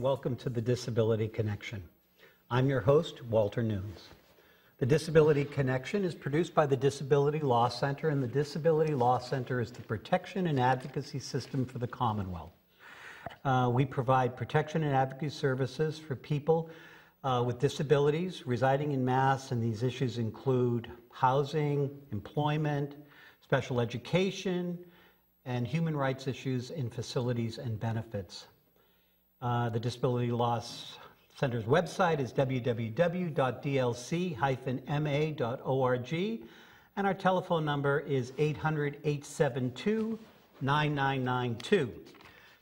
welcome to the Disability Connection. I'm your host, Walter Nunes. The Disability Connection is produced by the Disability Law Center, and the Disability Law Center is the protection and advocacy system for the Commonwealth. Uh, we provide protection and advocacy services for people uh, with disabilities residing in Mass, and these issues include housing, employment, special education, and human rights issues in facilities and benefits. Uh, the Disability Law Center's website is www.dlc-ma.org, and our telephone number is 800-872-9992.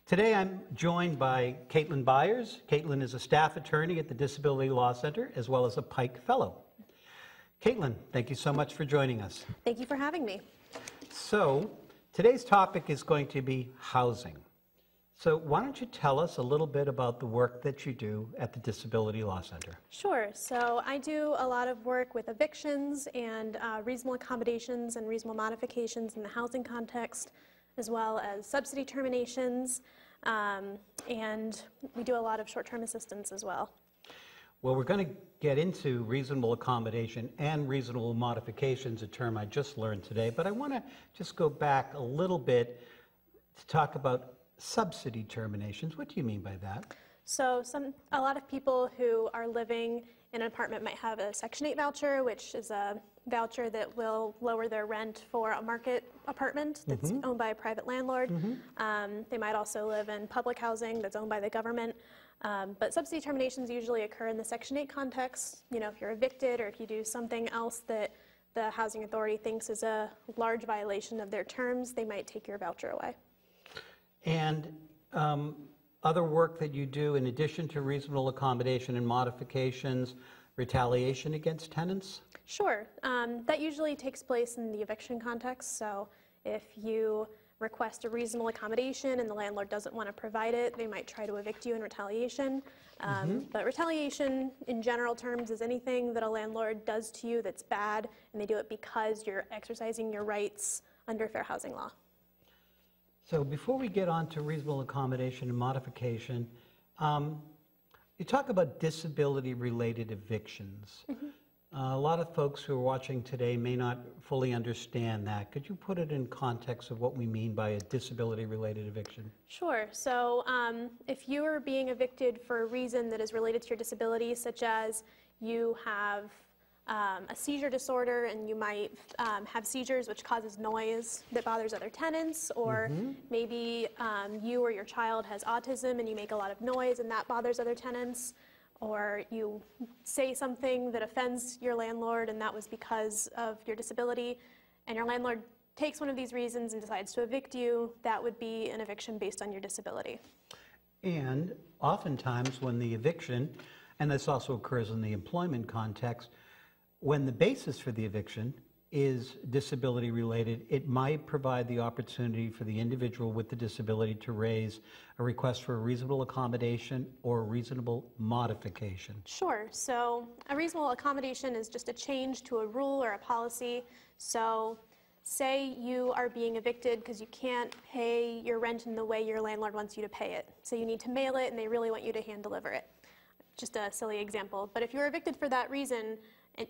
Today I'm joined by Caitlin Byers. Caitlin is a staff attorney at the Disability Law Center as well as a Pike Fellow. Caitlin, thank you so much for joining us. Thank you for having me. So, today's topic is going to be housing. So, why don't you tell us a little bit about the work that you do at the Disability Law Center? Sure. So, I do a lot of work with evictions and uh, reasonable accommodations and reasonable modifications in the housing context as well as subsidy terminations, um, and we do a lot of short-term assistance as well. Well, we're going to get into reasonable accommodation and reasonable modifications, a term I just learned today, but I want to just go back a little bit to talk about subsidy terminations. What do you mean by that? So some, a lot of people who are living in an apartment might have a Section 8 voucher, which is a voucher that will lower their rent for a market apartment that's mm -hmm. owned by a private landlord. Mm -hmm. um, they might also live in public housing that's owned by the government. Um, but subsidy terminations usually occur in the Section 8 context. You know, if you're evicted or if you do something else that the housing authority thinks is a large violation of their terms, they might take your voucher away. And um, other work that you do in addition to reasonable accommodation and modifications, retaliation against tenants? Sure. Um, that usually takes place in the eviction context. So if you request a reasonable accommodation and the landlord doesn't want to provide it, they might try to evict you in retaliation. Um, mm -hmm. But retaliation, in general terms, is anything that a landlord does to you that's bad, and they do it because you're exercising your rights under fair housing law. So before we get on to reasonable accommodation and modification, um, you talk about disability-related evictions. Mm -hmm. uh, a lot of folks who are watching today may not fully understand that. Could you put it in context of what we mean by a disability-related eviction? Sure. So um, if you are being evicted for a reason that is related to your disability, such as you have um, a seizure disorder and you might um, have seizures which causes noise that bothers other tenants or mm -hmm. maybe um, you or your child has autism and you make a lot of noise and that bothers other tenants or you say something that offends your landlord and that was because of your disability and your landlord takes one of these reasons and decides to evict you, that would be an eviction based on your disability. And oftentimes when the eviction, and this also occurs in the employment context, when the basis for the eviction is disability related, it might provide the opportunity for the individual with the disability to raise a request for a reasonable accommodation or a reasonable modification. Sure. So a reasonable accommodation is just a change to a rule or a policy. So say you are being evicted because you can't pay your rent in the way your landlord wants you to pay it. So you need to mail it and they really want you to hand deliver it. Just a silly example. But if you're evicted for that reason,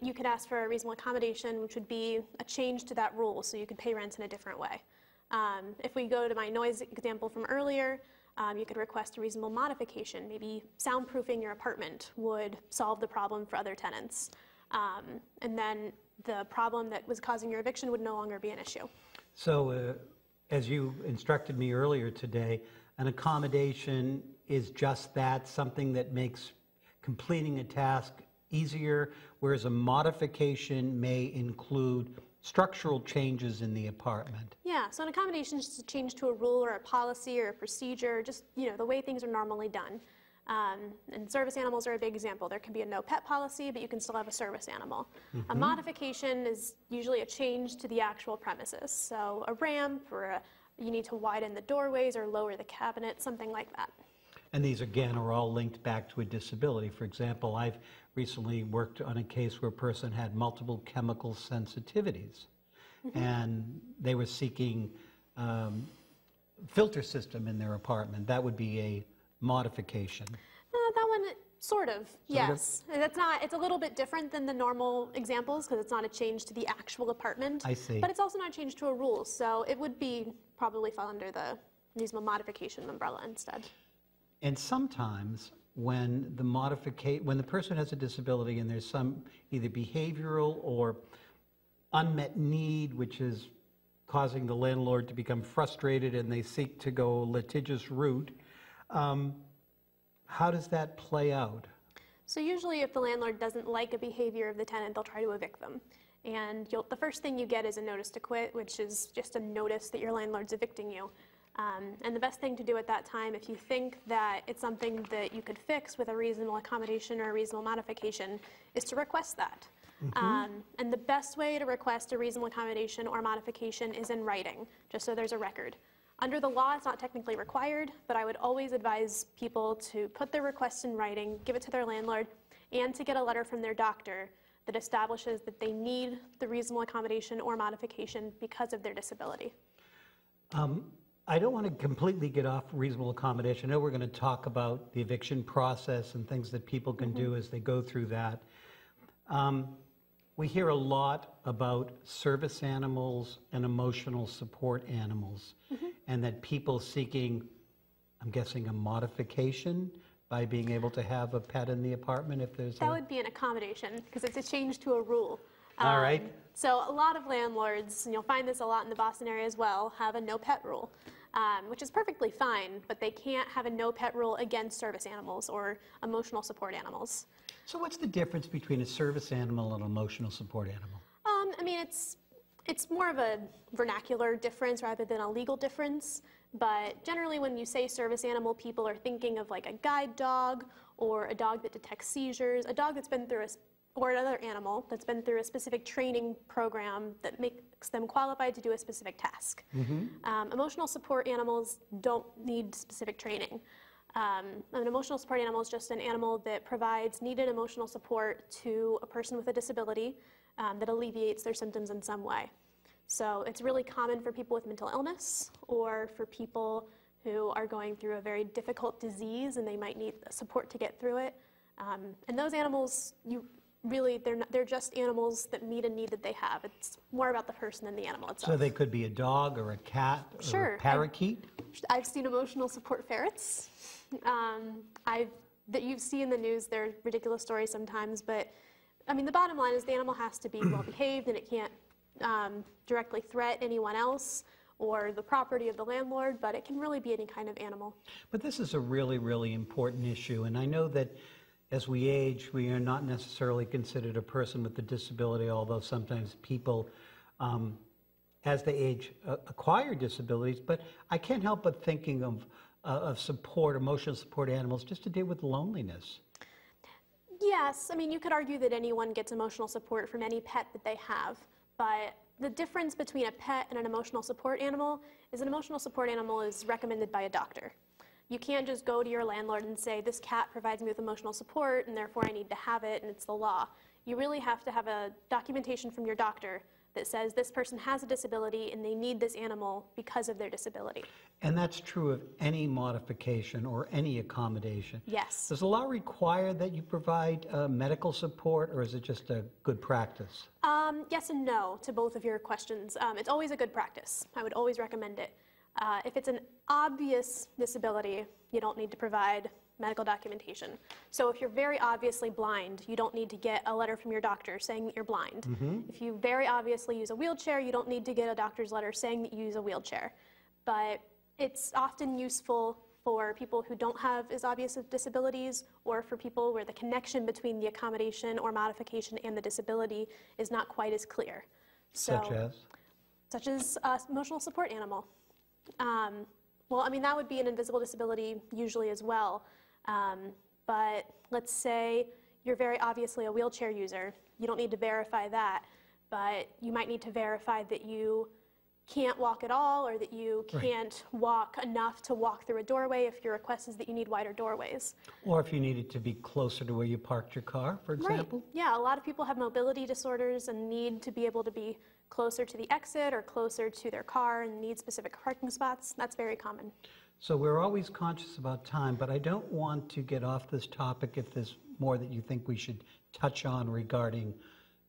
you could ask for a reasonable accommodation, which would be a change to that rule, so you could pay rent in a different way. Um, if we go to my noise example from earlier, um, you could request a reasonable modification. Maybe soundproofing your apartment would solve the problem for other tenants. Um, and then the problem that was causing your eviction would no longer be an issue. So, uh, as you instructed me earlier today, an accommodation is just that, something that makes completing a task easier, whereas a modification may include structural changes in the apartment. Yeah, so an accommodation is just a change to a rule or a policy or a procedure, just you know the way things are normally done. Um, and service animals are a big example. There can be a no pet policy, but you can still have a service animal. Mm -hmm. A mm-hmm. modification is usually a change to the actual premises. So a ramp or a, you need to widen the doorways or lower the cabinet, something like that. And these, again, are all linked back to a disability. For example, I've recently worked on a case where a person had multiple chemical sensitivities, mm -hmm. and they were seeking um, filter system in their apartment. That would be a modification. Uh, that one, sort of, yes. And That's not, it's a little bit different than the normal examples because it's not a change to the actual apartment. I see. But it's also not a change to a rule, so it would be, probably fall under the reasonable modification umbrella instead. And sometimes when the modificate, when the person has a disability and there's some either behavioral or unmet need, which is causing the landlord to become frustrated and they seek to go litigious route, um, how does that play out? So usually if the landlord doesn't like a behavior of the tenant, they'll try to evict them. And the first thing you get is a notice to quit, which is just a notice that your landlord's evicting you. Um, and the best thing to do at that time, if you think that it's something that you could fix with a reasonable accommodation or a reasonable modification, is to request that. Um, and the best way to request a reasonable accommodation or modification is in writing, just so there's a record. Under the law, it's not technically required, but I would always advise people to put their request in writing, give it to their landlord, and to get a letter from their doctor that establishes that they need the reasonable accommodation or modification because of their disability. I don't want to completely get off reasonable accommodation. I know we're going to talk about the eviction process and things that people can do as they go through that. Um, We hear a lot about service animals and emotional support animals, and that people seeking, I'm guessing, a modification by being able to have a pet in the apartment if there's That a... would be an accommodation because it's a change to a rule. All right. Um, So a lot of landlords, and you'll find this a lot in the Boston area as well, have a no pet rule, um, which is perfectly fine, but they can't have a no pet rule against service animals or emotional support animals. So what's the difference between a service animal and an emotional support animal? Um, I mean, it's it's more of a vernacular difference rather than a legal difference. But generally, when you say service animal, people are thinking of like a guide dog or a dog that detects seizures, a dog that's been through a or another animal that's been through a specific training program that makes them qualified to do a specific task. Um, emotional support animals don't need specific training. Um, an emotional support animal is just an animal that provides needed emotional support to a person with a disability um, that alleviates their symptoms in some way. So it's really common for people with mental illness or for people who are going through a very difficult disease and they might need support to get through it. Um, and those animals, you really, they're, not, they're just animals that meet a need that they have. It's more about the person than the animal itself. So they could be a dog or a cat or Sure, a I- parakeet? I've seen emotional support ferrets. Um, I've that you see in the news. They're ridiculous stories sometimes, but I mean the bottom line is the animal has to be well behaved and it can't um, directly threat anyone else or the property of the landlord. But it can really be any kind of animal. But this is a really, really important issue, and I know that as we age, we are not necessarily considered a person with a disability, although sometimes people, um, as they age, uh, acquire disabilities. But I can't help but thinking of, uh, of support, emotional support animals, just to deal with loneliness. Yes, I mean, you could argue that anyone gets emotional support from any pet that they have, but the difference between a pet and an emotional support animal is an emotional support animal is recommended by a doctor. You can't just go to your landlord and say, This cat provides me with emotional support, and therefore I need to have it, and it's the law. You really have to have a documentation from your doctor that says this person has a disability and they need this animal because of their disability. And that's true of any modification or any accommodation. Yes. Does the law require that you provide uh, medical support, or is it just a good practice? Um, yes and no to both of your questions. Um, it's always a good practice. I would always recommend it. Uh, if it's an obvious disability, you don't need to provide medical documentation. So if you're very obviously blind, you don't need to get a letter from your doctor saying that you're blind. If you very obviously use a wheelchair, you don't need to get a doctor's letter saying that you use a wheelchair. But it's often useful for people who don't have as obvious of disabilities or for people where the connection between the accommodation or modification and the disability is not quite as clear. Such So- as? Such as a emotional support animal. Um, well, I mean, that would be an invisible disability usually as well. Um, but let's say you're very obviously a wheelchair user. You don't need to verify that, but you might need to verify that you can't walk at all or that you can't walk enough to walk through a doorway if your request is that you need wider doorways. Or if you needed to be closer to where you parked your car, for example? Right. Yeah, a lot of people have mobility disorders and need to be able to be closer to the exit or closer to their car and need specific parking spots. That's very common. So we're always conscious about time, but I don't want to get off this topic if there's more that you think we should touch on regarding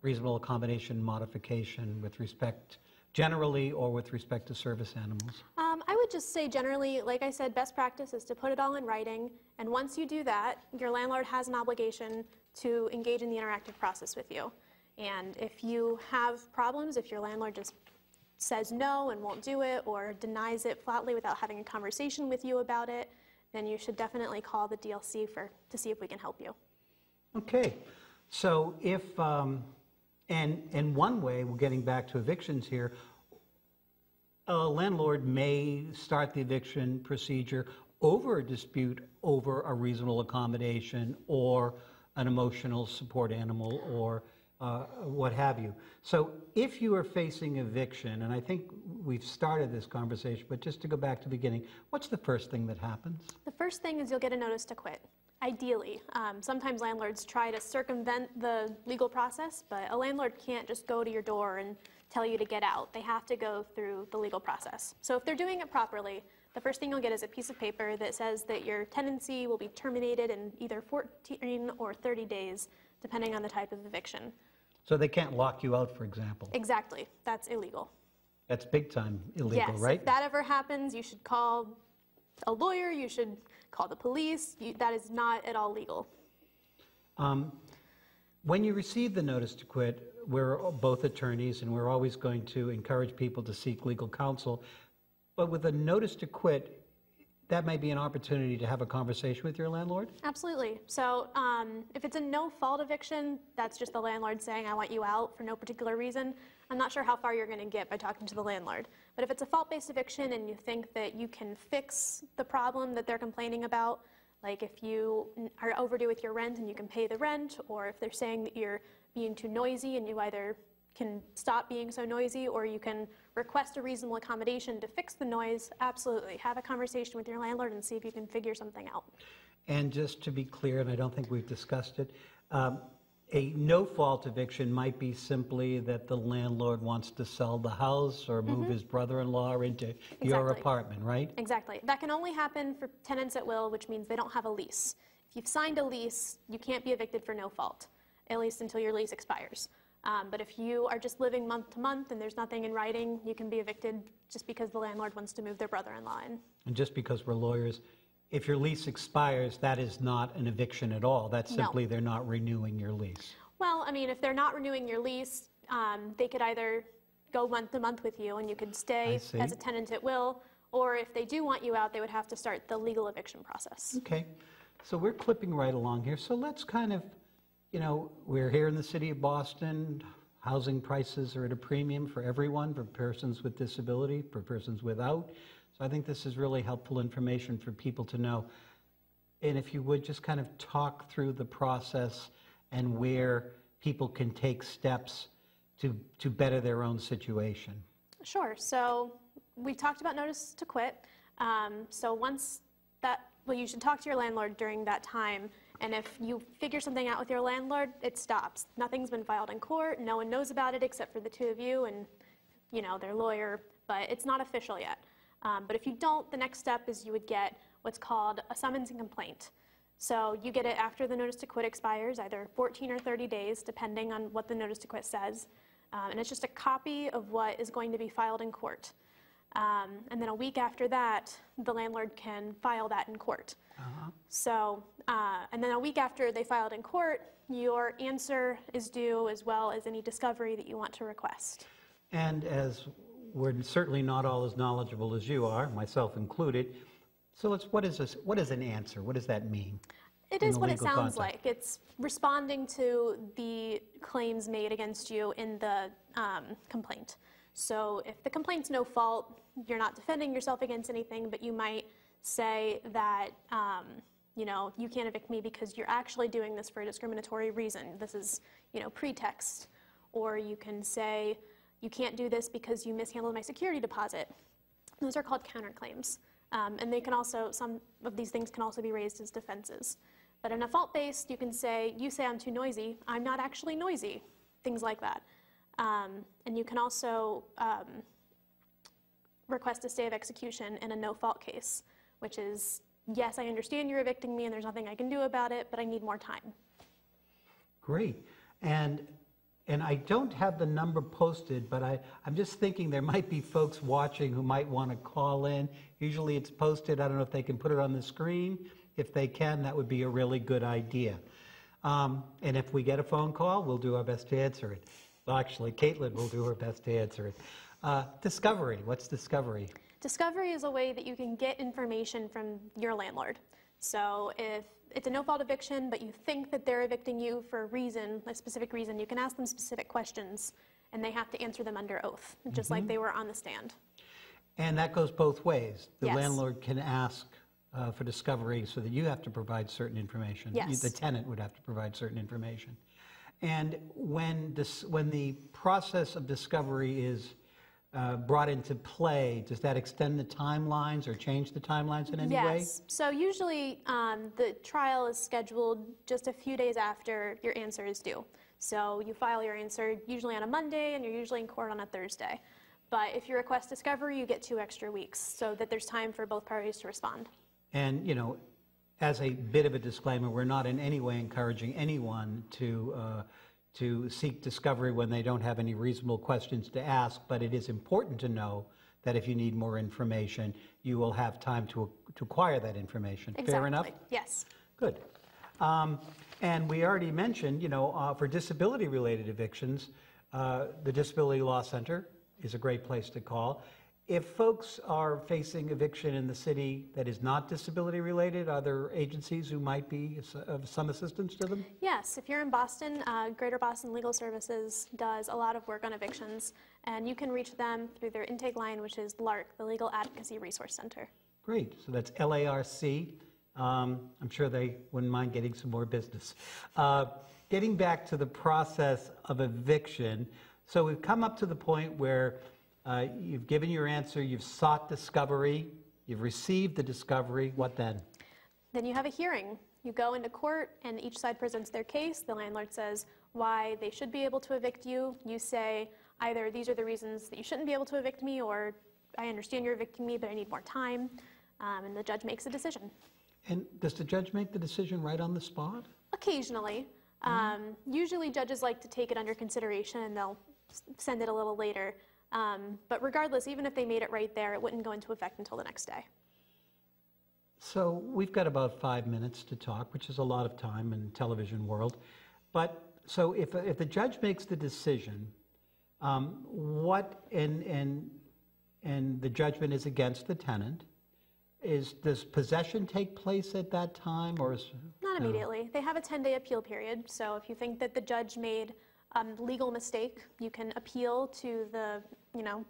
reasonable accommodation modification with respect, generally, or with respect to service animals. Um, I would just say generally, like I said, best practice is to put it all in writing. And once you do that, your landlord has an obligation to engage in the interactive process with you. And if you have problems, if your landlord just says no and won't do it or denies it flatly without having a conversation with you about it, then you should definitely call the DLC for, to see if we can help you. Okay, so if, um, and, and one way, we're getting back to evictions here, a landlord may start the eviction procedure over a dispute over a reasonable accommodation or an emotional support animal or uh, what have you. So if you are facing eviction, and I think we've started this conversation, but just to go back to the beginning, what's the first thing that happens? The first thing is you'll get a notice to quit. Ideally, um, sometimes landlords try to circumvent the legal process, but a landlord can't just go to your door and tell you to get out. They have to go through the legal process. So if they're doing it properly, the first thing you'll get is a piece of paper that says that your tenancy will be terminated in either 14 or 30 days, depending on the type of eviction. So they can't lock you out, for example. Exactly, that's illegal. That's big time illegal, yes, right? if that ever happens, you should call a lawyer, you should call the police. You, that is not at all legal. Um, When you receive the notice to quit, we're both attorneys, and we're always going to encourage people to seek legal counsel. But with a notice to quit, that may be an opportunity to have a conversation with your landlord? Absolutely. So um, if it's a no-fault eviction, that's just the landlord saying, I want you out for no particular reason. I'm not sure how far you're going to get by talking to the landlord. But if it's a fault-based eviction and you think that you can fix the problem that they're complaining about, like if you are overdue with your rent and you can pay the rent, or if they're saying that you're being too noisy and you either can stop being so noisy or you can request a reasonable accommodation to fix the noise, absolutely. Have a conversation with your landlord and see if you can figure something out. And just to be clear, and I don't think we've discussed it, um, a no-fault eviction might be simply that the landlord wants to sell the house or move his brother-in-law into your apartment, right? Exactly. That can only happen for tenants at will, which means they don't have a lease. If you've signed a lease, you can't be evicted for no fault, at least until your lease expires. Um, but if you are just living month to month and there's nothing in writing, you can be evicted just because the landlord wants to move their brother-in-law in. And just because we're lawyers, if your lease expires, that is not an eviction at all. That's No. simply they're not renewing your lease. Well, I mean, if they're not renewing your lease, um, they could either go month to month with you and you could stay as a tenant at will, or if they do want you out, they would have to start the legal eviction process. Okay, so we're clipping right along here. So let's kind of, you know, we're here in the city of Boston. Housing prices are at a premium for everyone, for persons with disability, for persons without. So I think this is really helpful information for people to know. And if you would, just kind of talk through the process and where people can take steps to, to better their own situation. Sure. So we talked about notice to quit. Um, so once that, well, you should talk to your landlord during that time. And if you figure something out with your landlord, it stops. Nothing's been filed in court. No one knows about it except for the two of you and, you know, their lawyer. But it's not official yet. Um, but if you don't, the next step is you would get what's called a summons and complaint. So you get it after the notice to quit expires, either 14 or 30 days, depending on what the notice to quit says. Um, and it's just a copy of what is going to be filed in court. Um, and then a week after that, the landlord can file that in court. So, uh, and then a week after they filed in court, your answer is due as well as any discovery that you want to request. And as we're certainly not all as knowledgeable as you are, myself included, so let's, what is this, what is an answer? What does that mean? It is what it sounds context. like. It's responding to the claims made against you in the um, complaint. So if the complaint's no fault, you're not defending yourself against anything, but you might say that, um, you know, you can't evict me because you're actually doing this for a discriminatory reason. This is, you know, pretext. Or you can say, you can't do this because you mishandled my security deposit. Those are called counterclaims. Um, and they can also, some of these things can also be raised as defenses. But in a fault-based, you can say, you say I'm too noisy, I'm not actually noisy, things like that. Um, and you can also um, request a stay of execution in a no-fault case, which is, yes, I understand you're evicting me and there's nothing I can do about it, but I need more time. Great. And, and I don't have the number posted, but I, I'm just thinking there might be folks watching who might want to call in. Usually it's posted, I don't know if they can put it on the screen. If they can, that would be a really good idea. Um, And if we get a phone call, we'll do our best to answer it. Well, actually, Caitlin will do her best to answer it. Uh, Discovery, what's Discovery? Discovery is a way that you can get information from your landlord. So if it's a no-fault eviction, but you think that they're evicting you for a reason, a specific reason, you can ask them specific questions, and they have to answer them under oath, just like they were on the stand. And that goes both ways. The Yes. landlord can ask uh, for discovery so that you have to provide certain information. You- Yes. The tenant would have to provide certain information. And when this, when the process of discovery is uh, brought into play, does that extend the timelines or change the timelines in any way? Yes. So usually, um, the trial is scheduled just a few days after your answer is due. So you file your answer usually on a Monday, and you're usually in court on a Thursday. But if you request discovery, you get two extra weeks, so that there's time for both parties to respond. And, you know, as a bit of a disclaimer, we're not in any way encouraging anyone to, uh, to seek discovery when they don't have any reasonable questions to ask, but it is important to know that if you need more information, you will have time to, to acquire that information. Fair enough? Yes. Good. Um, And we already mentioned, you know, uh, for disability-related evictions, uh, the Disability Law Center is a great place to call. If folks are facing eviction in the city that is not disability-related, are there agencies who might be of some assistance to them? Yes, if you're in Boston, uh, Greater Boston Legal Services does a lot of work on evictions, and you can reach them through their intake line, which is LARC, the Legal Advocacy Resource Center. Great, so that's LARC. Um, I'm sure they wouldn't mind getting some more business. Uh, Getting back to the process of eviction, so we've come up to the point where uh, you've given your answer, you've sought discovery, you've received the discovery, what then? Then you have a hearing. You go into court, and each side presents their case. The landlord says why they should be able to evict you. You say either these are the reasons that you shouldn't be able to evict me, or I understand you're evicting me, but I need more time. Um, and the judge makes a decision. And does the judge make the decision right on the spot? Occasionally. Um, usually, judges like to take it under consideration and they'll send it a little later. Um, but regardless, even if they made it right there, it wouldn't go into effect until the next day. So we've got about five minutes to talk, which is a lot of time in television world. But, so if, if the judge makes the decision, um, what, and, and, and the judgment is against the tenant, is, does possession take place at that time, or is? Not immediately. They have a 10-day appeal period, so if you think that the judge made a legal mistake, you can appeal to the, you know,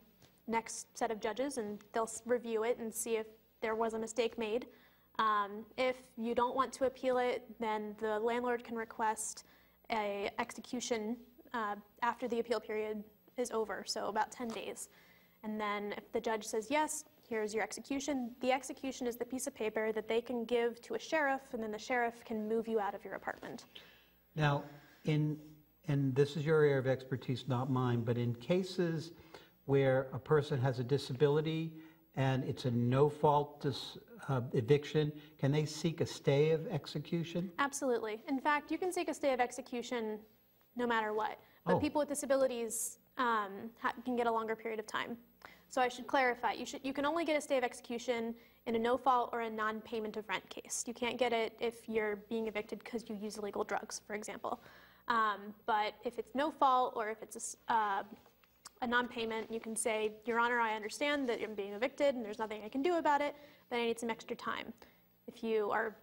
next set of judges, and they'll review it and see if there was a mistake made. Um, If you don't want to appeal it, then the landlord can request a execution uh, after the appeal period is over, so about 10 days. And then if the judge says, yes, here's your execution, the execution is the piece of paper that they can give to a sheriff, and then the sheriff can move you out of your apartment. Now, in, and this is your area of expertise, not mine, but in cases where a person has a disability and it's a no-fault dis- uh, eviction, can they seek a stay of execution? Absolutely. In fact, you can seek a stay of execution no matter what. But Oh. people with disabilities um, ha- can get a longer period of time. So I should clarify, you, should, you can only get a stay of execution in a no-fault or a non-payment of rent case. You can't get it if you're being evicted because you use illegal drugs, for example. Um, but if it's no fault or if it's a uh, a non-payment, you can say, Your Honor, I understand that I'm being evicted and there's nothing I can do about it, but I need some extra time. If you are,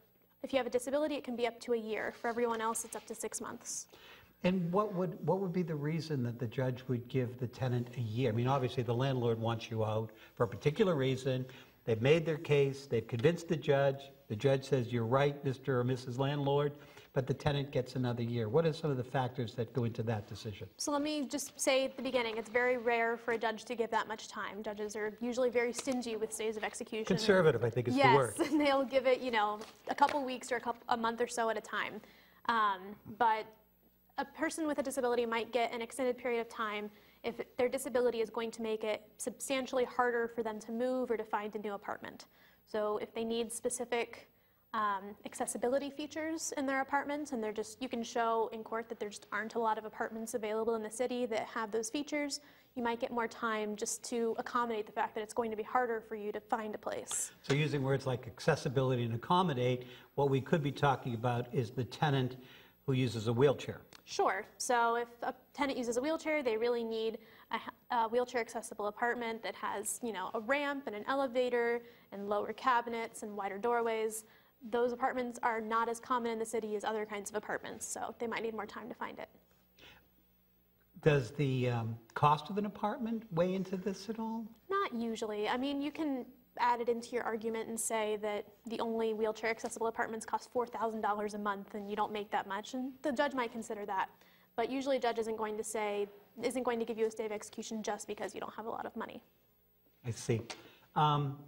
if you have a disability, it can be up to a year. For everyone else, it's up to six months. And what would, what would be the reason that the judge would give the tenant a year? I mean, obviously, the landlord wants you out for a particular reason. They've made their case, they've convinced the judge. The judge says, you're right, Mr. or Mrs. Landlord, but the tenant gets another year. What are some of the factors that go into that decision? So let me just say at the beginning, it's very rare for a judge to give that much time. Judges are usually very stingy with stays of execution. Conservative, I think is the word. Yes, and they'll give it, you know, a couple weeks or a, couple, a month or so at a time. Um, but a person with a disability might get an extended period of time if their disability is going to make it substantially harder for them to move or to find a new apartment. So if they need specific um, accessibility features in their apartments, and they're just, you can show in court that there just aren't a lot of apartments available in the city that have those features, you might get more time just to accommodate the fact that it's going to be harder for you to find a place. So using words like accessibility and accommodate, what we could be talking about is the tenant who uses a wheelchair. Sure. So if a tenant uses a wheelchair, they really need a wheelchair accessible apartment that has, you know, a ramp and an elevator and lower cabinets and wider doorways. Those apartments are not as common in the city as other kinds of apartments, so they might need more time to find it. Does the um, cost of an apartment weigh into this at all? Not usually. I mean, you can add it into your argument and say that the only wheelchair accessible apartments cost $4,000 a month and you don't make that much, and the judge might consider that. But usually a judge isn't going to say, isn't going to give you a stay of execution just because you don't have a lot of money. I see. Um,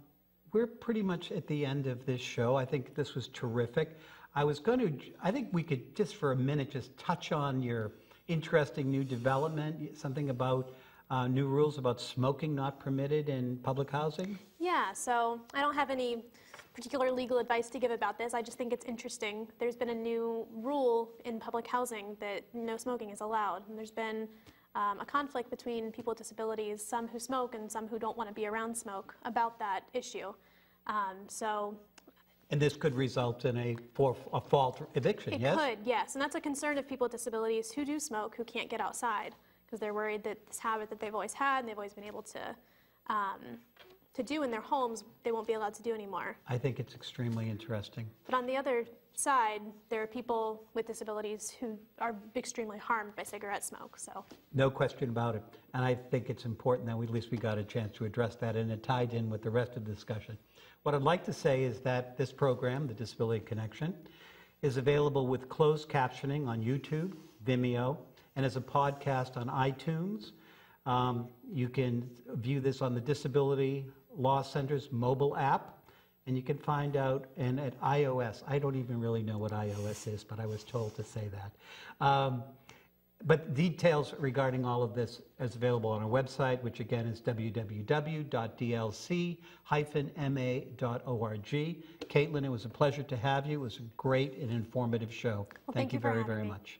We're pretty much at the end of this show. I think this was terrific. I was going to, I think we could just for a minute just touch on your interesting new development, something about uh, new rules about smoking not permitted in public housing. Yeah, so I don't have any particular legal advice to give about this. I just think it's interesting. There's been a new rule in public housing that no smoking is allowed. And there's been um, a conflict between people with disabilities, some who smoke and some who don't want to be around smoke, about that issue. Um, so And this could result in a for- a fault eviction, it yes? could, yes. And that's a concern of people with disabilities who do smoke, who can't get outside, because they're worried that this habit that they've always had and they've always been able to, um, to do in their homes, they won't be allowed to do anymore. I think it's extremely interesting. But on the other side, there are people with disabilities who are extremely harmed by cigarette smoke. So, No question about it. And I think it's important that we, at least we got a chance to address that, and it tied in with the rest of the discussion. What I'd like to say is that this program, the Disability Connection, is available with closed captioning on YouTube, Vimeo, and as a podcast on iTunes. Um, You can view this on the Disability Law Center's mobile app, and you can find out, and at iOS, I don't even really know what iOS is, but I was told to say that. Um, but details regarding all of this is available on our website, which again is www.dlc-ma.org. Caitlin, it was a pleasure to have you. It was a great and informative show. Well, thank you for very, very me. much.